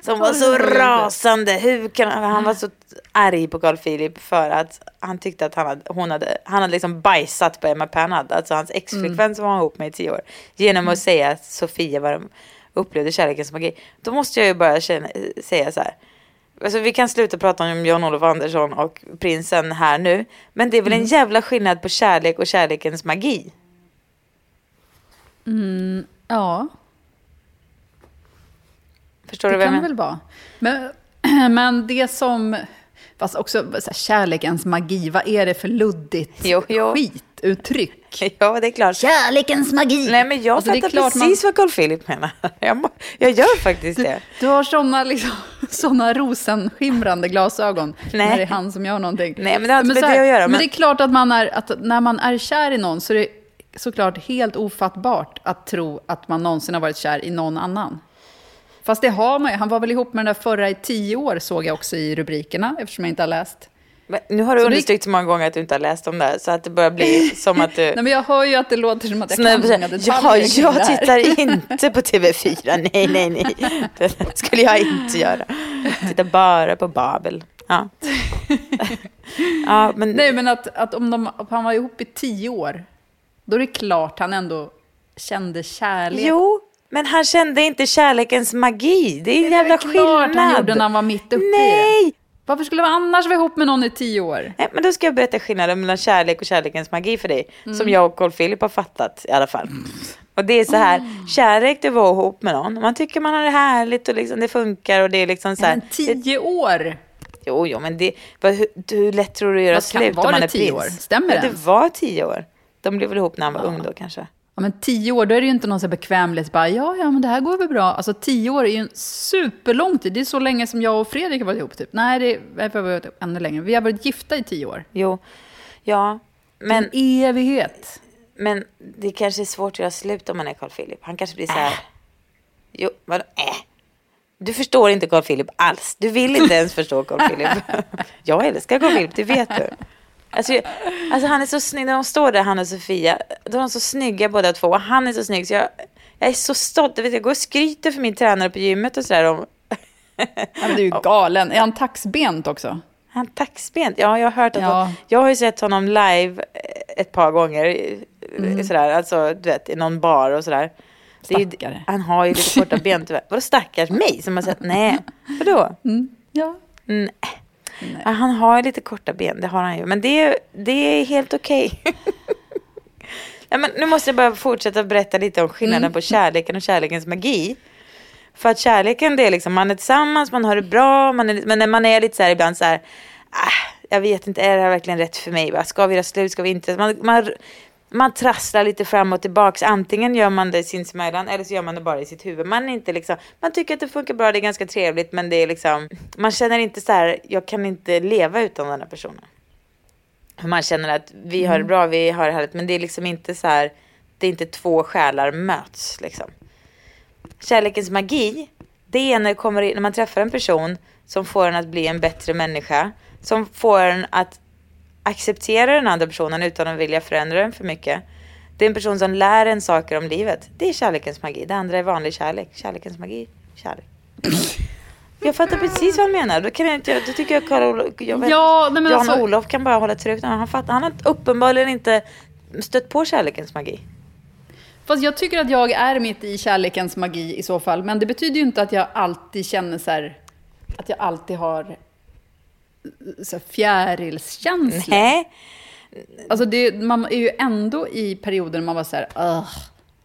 Som var så rasande. Hur kan han, han var så arg på Carl Philip för att han tyckte att han hade, hon hade, han hade liksom bajsat på Emma Pernad, alltså hans exflickvän som var ihop med i tio år, genom att säga att Sofia var de upplevde kärlekens magi. Då måste jag ju bara känna, säga så här. Alltså vi kan sluta prata om Jan-Olof Andersson och prinsen här nu. Men det är väl en jävla skillnad på kärlek och kärlekens magi. Ja, Förstår det du vad jag menar? det väl vara. Men, men det som... Fast också så här, kärlekens magi, vad är det för luddigt Jo, jo. skituttryck? Ja, det är klart. Kärlekens magi! Nej, men jag Alltså, fattar klart man- precis vad Carl Philip menar. Jag, jag gör faktiskt det. Du har såna, liksom, såna rosenskimrande glasögon Nej. när det är han som gör någonting. Nej, men det har inte med här, det att göra, Men men- det är klart att, man är, att när man är kär i någon så är det såklart helt ofattbart att tro att man någonsin har varit kär i någon annan. Fast det har man ju. Han var väl ihop med den där förra i tio år såg jag också i rubrikerna eftersom jag inte har läst. Men nu har du understrykt så många gånger att du inte har läst om det så att det börjar bli som att du... Nej, men jag hör ju att det låter som att jag kan många ja, detaljer det jag tittar inte på TV4. Nej, nej, nej. Det skulle jag inte göra. Jag tittar bara på Babel. Ja, ja men, Nej, men att, att om, de, om han var ihop i tio år, då är det klart han ändå kände kärlek. Jo, men han kände inte kärlekens magi. Det är en Det är jävla väl klart skillnad. han gjorde när han var mitt uppe det. Nej! Varför skulle man annars vara ihop med någon i tio år? Nej, men då ska jag berätta skillnaden mellan kärlek och kärlekens magi för dig. Som jag och Carl Philip har fattat i alla fall. Och det är så här, kärlek det var ihop med någon. Man tycker man har det härligt och liksom det funkar och det är liksom så här. Men tio år? Jo, jo, men det, vad, hur, hur lätt tror du att göra slut var om man det är tio prins? år? Stämmer ja, det det var tio år. De blev väl ihop när han var ung då kanske. Ja, men tio år, då är det ju inte någon så bekvämlighet. Bara, ja, ja, men det här går väl bra. Alltså tio år är ju en superlång tid. Det är så länge som jag och Fredrik har varit ihop. Typ. Nej, det är, vi har varit ännu längre. Vi har varit gifta i tio år. Jo, ja, men, en evighet. men det kanske är svårt att göra slut om man är Carl Philip. Han kanske blir så här. Jo, vadå? Äh. Du förstår inte Carl Philip alls. Du vill inte ens förstå Carl Philip. Jag älskar Carl Philip, det vet du. Alltså, jag- alltså han är så snygg, när de står där han och Sofia, då är de så snygga båda två. Och han är så snygg så jag, jag är så stolt. Jag, vet, jag går och skryter för min tränare på gymmet och sådär om du är ju galen. Är han taxbent också? han taxbent. Ja, jag har hört att Ja. han, jag har ju sett honom live ett par gånger. Mm. Sådär, alltså du vet i någon bar och sådär. Är ju- Stackare. han har ju lite korta ben tyvärr. Vadå stackars mig som har sett? Nej, vadå? Ja. Nej. Ja, han har lite korta ben, det har han ju. Men det, är- det är helt okej. ja, men nu måste jag bara fortsätta berätta lite om skillnaden på kärleken och kärlekens magi. För att kärleken det är liksom, man är tillsammans, man har det bra, man är, men när man är lite så här ibland så här, ah, jag vet inte, är det här verkligen rätt för mig? Va? Ska vi göra slut, ska vi inte? Man, man, man trasslar lite fram och tillbaks. Antingen gör man det sinsemellan eller så gör man det bara i sitt huvud. Man, är inte liksom, man tycker att det funkar bra, det är ganska trevligt men det är liksom, man känner inte så här, jag kan inte leva utan den här personen. Man känner att vi har det bra, vi har det härligt men det är liksom inte så här, det är inte två själar möts liksom. Kärlekens magi, det är när, kommer när man träffar en person som får en att bli en bättre människa. Som får en att acceptera den andra personen utan att vilja förändra den för mycket. Det är en person som lär en saker om livet. Det är kärlekens magi. Det andra är vanlig kärlek. Kärlekens magi, kärlek. Jag fattar precis vad han menar. Då, kan jag inte, då tycker jag Karl jag vet, Ja, nej, men alltså- Jan-Olof kan bara hålla tryggt. Han, fattar, han har uppenbarligen inte stött på kärlekens magi. Fast jag tycker att jag är mitt i kärlekens magi i så fall. Men det betyder ju inte att jag alltid känner så här, att jag alltid har så här fjärilskänslor. Nej, Alltså det, man är ju ändå i perioder man var så här, "Ugh,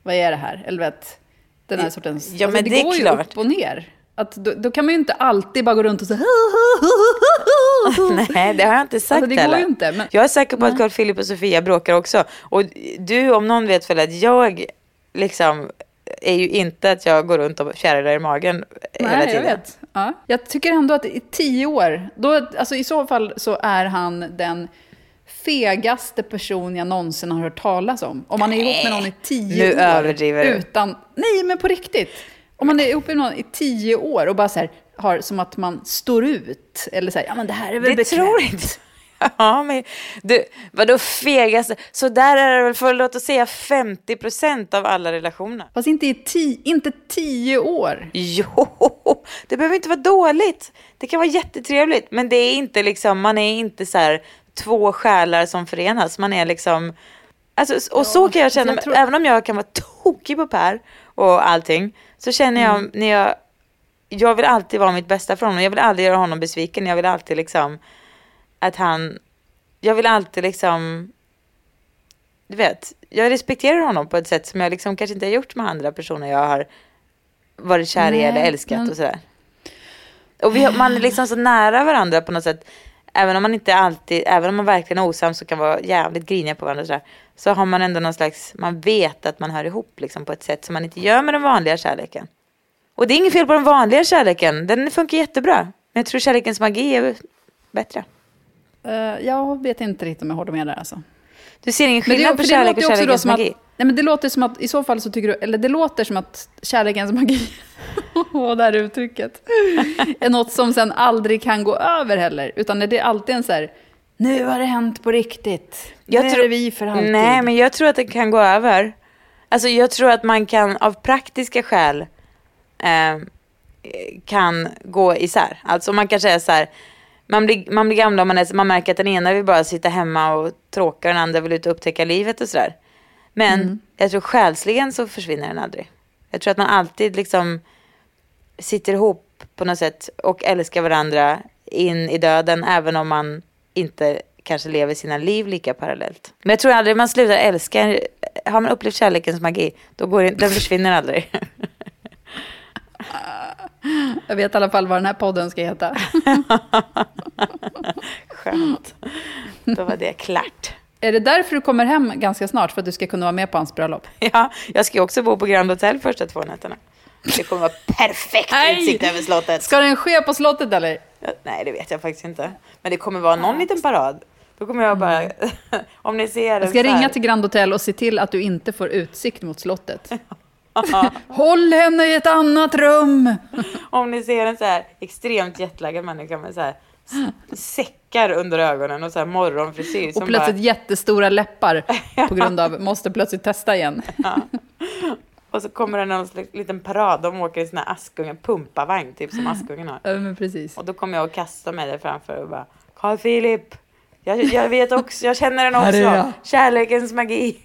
vad är det här? Eller vet, den här sortens... Ja, alltså men det är går ju klart. upp och ner. Att då, då kan man ju inte alltid bara gå runt och säga Nej, det har jag inte sagt Alltså, det går ju inte, men- Jag är säker på att Carl Philip och Sofia bråkar också. Och du om någon vet väl att jag liksom är ju inte att jag går runt och fjärilar i magen hela Nej, tiden. jag vet. Ja. Jag tycker ändå att i tio år, då, alltså i så fall så är han den fegaste person jag någonsin har hört talas om. Om man är ihop med någon i tio nu år. överdriver du. Utan, nej, men på riktigt. Om man är ihop med någon i tio år och bara så här, har som att man står ut. Eller så här, ja men det här är väl Det bekvämt. tror inte Ja, men du, vadå fegaste? Så där är det väl för, låt oss säga 50% av alla relationer. Fast inte, i ti, inte tio år. Jo, det behöver inte vara dåligt. Det kan vara jättetrevligt, men det är inte liksom, man är inte så här två själar som förenas. Man är liksom, alltså, och så kan jag känna, jag tror- även om jag kan vara tokig på Per och allting, så känner jag Mm. när jag, jag vill alltid vara mitt bästa för honom. Jag vill aldrig göra honom besviken. Jag vill alltid liksom att han, jag vill alltid liksom, du vet, jag respekterar honom på ett sätt som jag liksom kanske inte har gjort med andra personer jag har varit kär i eller älskat men- och sådär. Och vi, man är liksom så nära varandra på något sätt. Även om man inte alltid, även om man verkligen är osams och kan vara jävligt griniga på varandra och sådär. Så har man ändå någon slags, man vet att man hör ihop liksom på ett sätt som man inte gör med den vanliga kärleken. Och det är inget fel på den vanliga kärleken, den funkar jättebra. Men jag tror kärlekens magi är bättre. Eh, jag vet inte riktigt om jag håller med där alltså. Du ser ingen Men det, skillnad på kärlek och kärlekens som att, magi? nej men det låter som att, i så fall så tycker du, eller det låter som att kärlekens magi, åh det här uttrycket, är något som sen aldrig kan gå över heller. Utan det är alltid en så här, nu har det hänt på riktigt. Jag nu tror- är det vi för alltid. Nej, men jag tror att det kan gå över. Alltså jag tror att man kan av praktiska skäl eh, kan gå isär. Alltså man kan säga så här, man blir, man blir gamla och man, är, man märker att den ena vill bara sitta hemma och tråka och den andra vill ut och upptäcka livet och sådär. Men Mm. jag tror själsligen så försvinner den aldrig. Jag tror att man alltid liksom sitter ihop på något sätt och älskar varandra in i döden även om man inte kanske lever sina liv lika parallellt. Men jag tror aldrig man slutar älska. Har man upplevt kärlekens magi, då går det, den försvinner aldrig. Jag vet i alla fall vad den här podden ska heta. Skönt. Då var det klart. är det därför du kommer hem ganska snart? För att du ska kunna vara med på hans bröllop? Ja, jag ska ju också bo på Grand Hotel första två nätterna. Det kommer vara perfekt Nej! utsikt över slottet. Ska den ske på slottet eller? Nej, det vet jag faktiskt inte. Men det kommer vara någon liten parad. Då kommer jag bara, om ni ser Jag ska ringa till Grand Hotel och se till att du inte får utsikt mot slottet. Håll henne i ett annat rum! Om ni ser en så här extremt jetlaggad människa med så här säckar under ögonen och så här morgonfrisyr. Och plötsligt bara, jättestora läppar på grund av måste plötsligt testa igen. och så kommer det någon liten parad. De åker i sån här Askungen, pumpavagn, typ som Askungen har. Ja, men precis. Och då kommer jag att kasta mig där framför och bara Carl Philip, jag, jag vet också, jag känner den också. Kärlekens magi.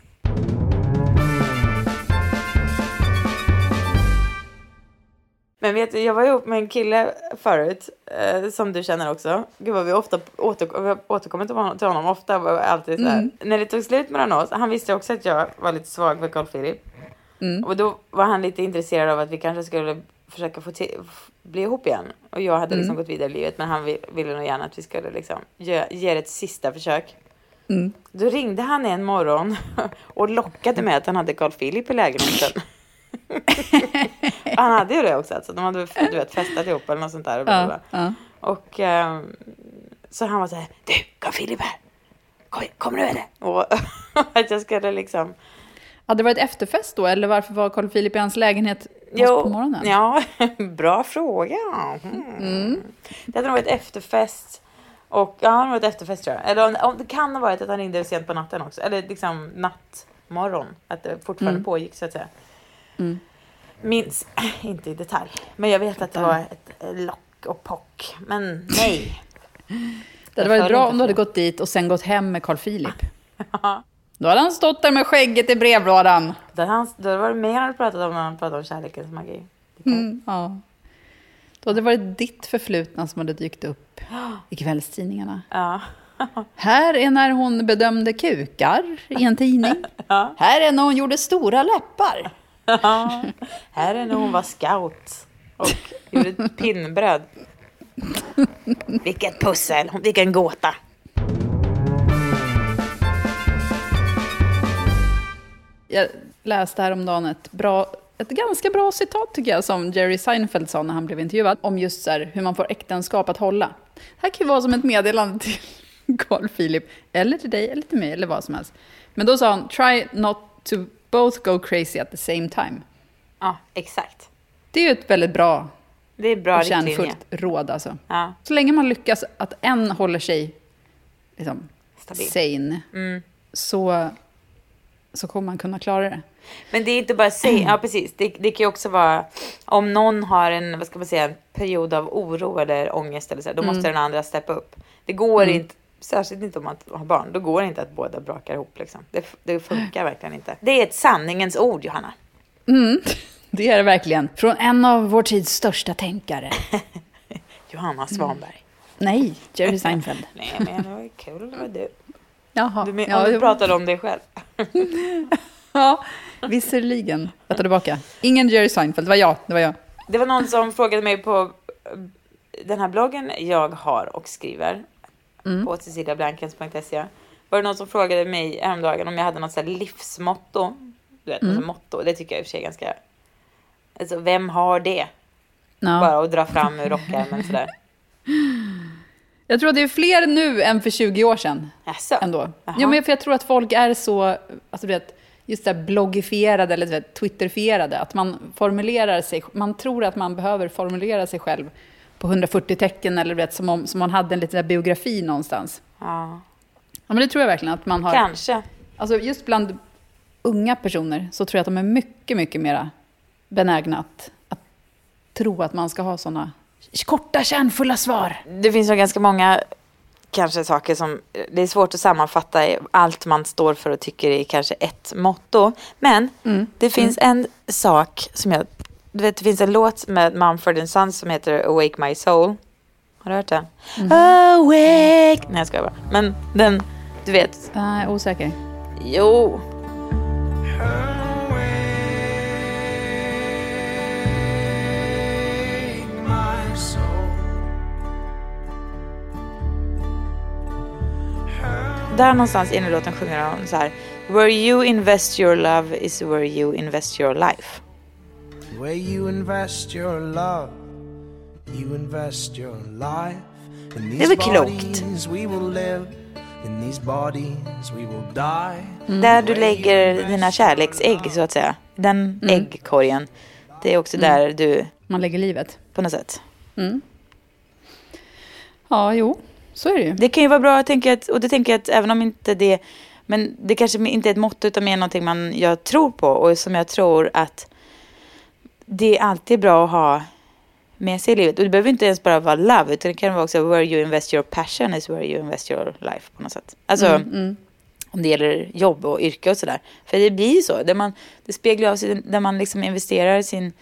Men vet du, jag var ihop med en kille förut, eh, som du känner också. Gud vad vi ofta åter, vi har återkommit till honom, till honom ofta. Var alltid så här. När det tog slut mellan oss, han visste också att jag var lite svag för Carl Philip. Och då var han lite intresserad av att vi kanske skulle försöka få bli ihop igen. Och jag hade liksom gått vidare i livet, men han vill, ville nog gärna att vi skulle liksom ge, ge ett sista försök. Då ringde han en morgon och lockade med att han hade Carl Philip i lägenheten. han hade ju det också, alltså. de hade du vet, festat ihop eller något sånt där. Och, bla, bla, bla. Ja, och ehm, så han var så här, du, Carl Philip här. Kom, kom nu eller? Och att jag skulle liksom... Hade det varit efterfest då, eller varför var Carl Philip i hans lägenhet jo, på morgonen? Ja, bra fråga. Mm. Det hade nog varit efterfest. Och ja, det hade varit efterfest tror jag. Eller om, om, det kan ha varit att han ringde sent på natten också. Eller liksom nattmorgon. Att det fortfarande pågick så att säga. Minns inte i detalj. Men jag vet att det var ett lock och pock. Men nej. Det hade varit bra om du hade gått dit och sen gått hem med Carl Philip. Då hade han stått där med skägget i brevlådan. Då hade, han, då var det mer han hade pratat om när han pratade om kärlekens magi. Mm, ja. Då hade det varit ditt förflutna som hade dykt upp i kvällstidningarna. Ja. Här är när hon bedömde kukar i en tidning. Här är när hon gjorde stora läppar. Ja. Här är när hon var scout och gjorde ett pinnbröd. Vilket pussel, vilken gåta. Jag läste häromdagen ett, bra, ett ganska bra citat tycker jag som Jerry Seinfeld sa när han blev intervjuad om just så här, hur man får äktenskap att hålla. Det här kan ju vara som ett meddelande till Carl Philip, eller till dig, eller till mig, eller vad som helst. Men då sa han, try not to both go crazy at the same time. Ja, exakt. Det är ju ett väldigt bra Det är bra och kärnfullt råd alltså. Ja, Så länge man lyckas att en håller sig liksom, Stabil. sane, Mm. så, så kommer man kunna klara det. Men det är inte bara säga, ja precis. Det, det kan ju också vara, om någon har en, vad ska man säga, en period av oro eller ångest eller så, då måste den andra steppa upp. Det går inte, särskilt inte om man har barn, då går det inte att båda brakar ihop liksom. Det, det funkar verkligen inte. Det är ett sanningens ord, Johanna. Det är det verkligen. Från en av vår tids största tänkare. Johanna Svanberg. Nej, Jerry Seinfeld. Nej, men det var ju kul, det var du. Jaha. Du, men, ja, du pratade om dig själv. ja, visserligen. Jag tar tillbaka. Ingen Jerry Seinfeld, det var jag. Det var jag. Det var någon som frågade mig på eh, den här bloggen jag har och skriver på ceciliablankens.se. Var det någon som frågade mig häromdagen om jag hade något så livsmotto? Du vet, alltså motto. Det tycker jag i och för sig är ganska... Alltså, vem har det? Ja. Bara att dra fram ur rockärmen sådär. Jag tror att det är fler nu än för 20 år sedan. Jaså? Ändå. Jaha. Ja, men för jag tror att folk är så, alltså du vet, just det bloggifierade eller vet, twitterfierade. Att man formulerar sig, man tror att man behöver formulera sig själv på 140 tecken eller vet, som om som man hade en liten biografi någonstans. Ja, Ja, men det tror jag verkligen att man har. kanske. Alltså just bland unga personer så tror jag att de är mycket, mycket mera benägna att, att tro att man ska ha sådana korta, kärnfulla svar. Det finns nog ganska många kanske saker som... Det är svårt att sammanfatta i allt man står för och tycker är kanske ett motto. Men det finns en sak som jag... Du vet, det finns en låt med Mumford Sons som heter Awake My Soul. Har du hört den? Awake... Nej, jag skojar bara. Men den... Du vet... Jag är osäker. Jo. Där någonstans i låten sjunger hon så här. Where you invest your love is where you invest your life. Where you invest your love, you invest your life. In Det these var klokt. bodies we will live, in these bodies we will die. Där du lägger dina kärleksägg så att säga. Den äggkorgen. Det är också där du Man lägger livet. på något sätt. Ja, jo, så är det ju. Det kan ju vara bra, tänker jag, att- och det tänker jag att även om inte det, men det kanske inte är ett motto utan mer någonting man, jag tror på och som jag tror att det är alltid bra att ha med sig i livet. Och det behöver inte ens bara vara love, utan det kan vara också where you invest your passion is where you invest your life på något sätt. Alltså, om det gäller jobb och yrke och sådär. För det blir ju så, där man, det speglar av sig där man liksom investerar sin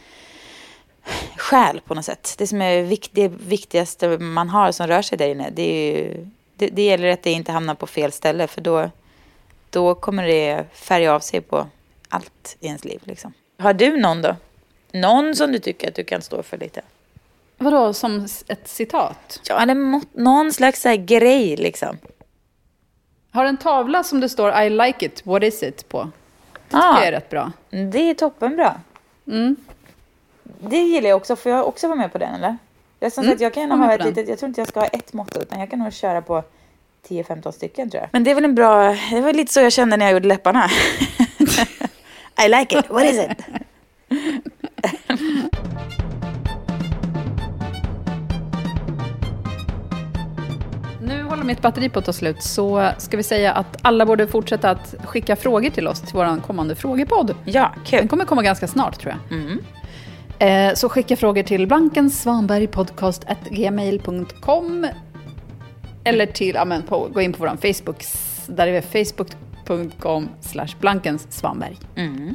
själ på något sätt. Det som är vikt, det viktigaste man har som rör sig där inne. Det, är ju, det, det gäller att det inte hamnar på fel ställe för då, då kommer det färga av sig på allt i ens liv. Liksom. Har du någon då? Någon som du tycker att du kan stå för lite? Vadå, som ett citat? Ja, eller någon slags så här grej liksom. Har en tavla som det står I like it, what is it på. Det Ah. tycker jag är rätt bra. Det är toppenbra. Mm. Det gillar jag också. Får jag också vara med på den eller? Jag, som Mm, sagt, jag kan ha ett litet, jag tror inte jag ska ha ett motto utan jag kan nog köra på 10-15 stycken tror jag. Men det är väl en bra, det var lite så jag kände när jag gjorde läpparna. I like it, what is it? mitt batteri på att ta slut, så ska vi säga att alla borde fortsätta att skicka frågor till oss till vår kommande frågepodd. Ja, Den kul. kommer komma ganska snart tror jag. Mm. Eh, så skicka frågor till blankensvanbergpodcast.gmail.com eller till, ja, men på, gå in på vår Facebook, där är det facebook.com slash blankensvanberg. Mm.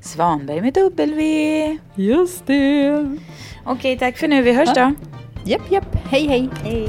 Svanberg med W. Just det. Okej, tack för nu. Vi hörs då. Japp, japp. Hej, hej. Hej.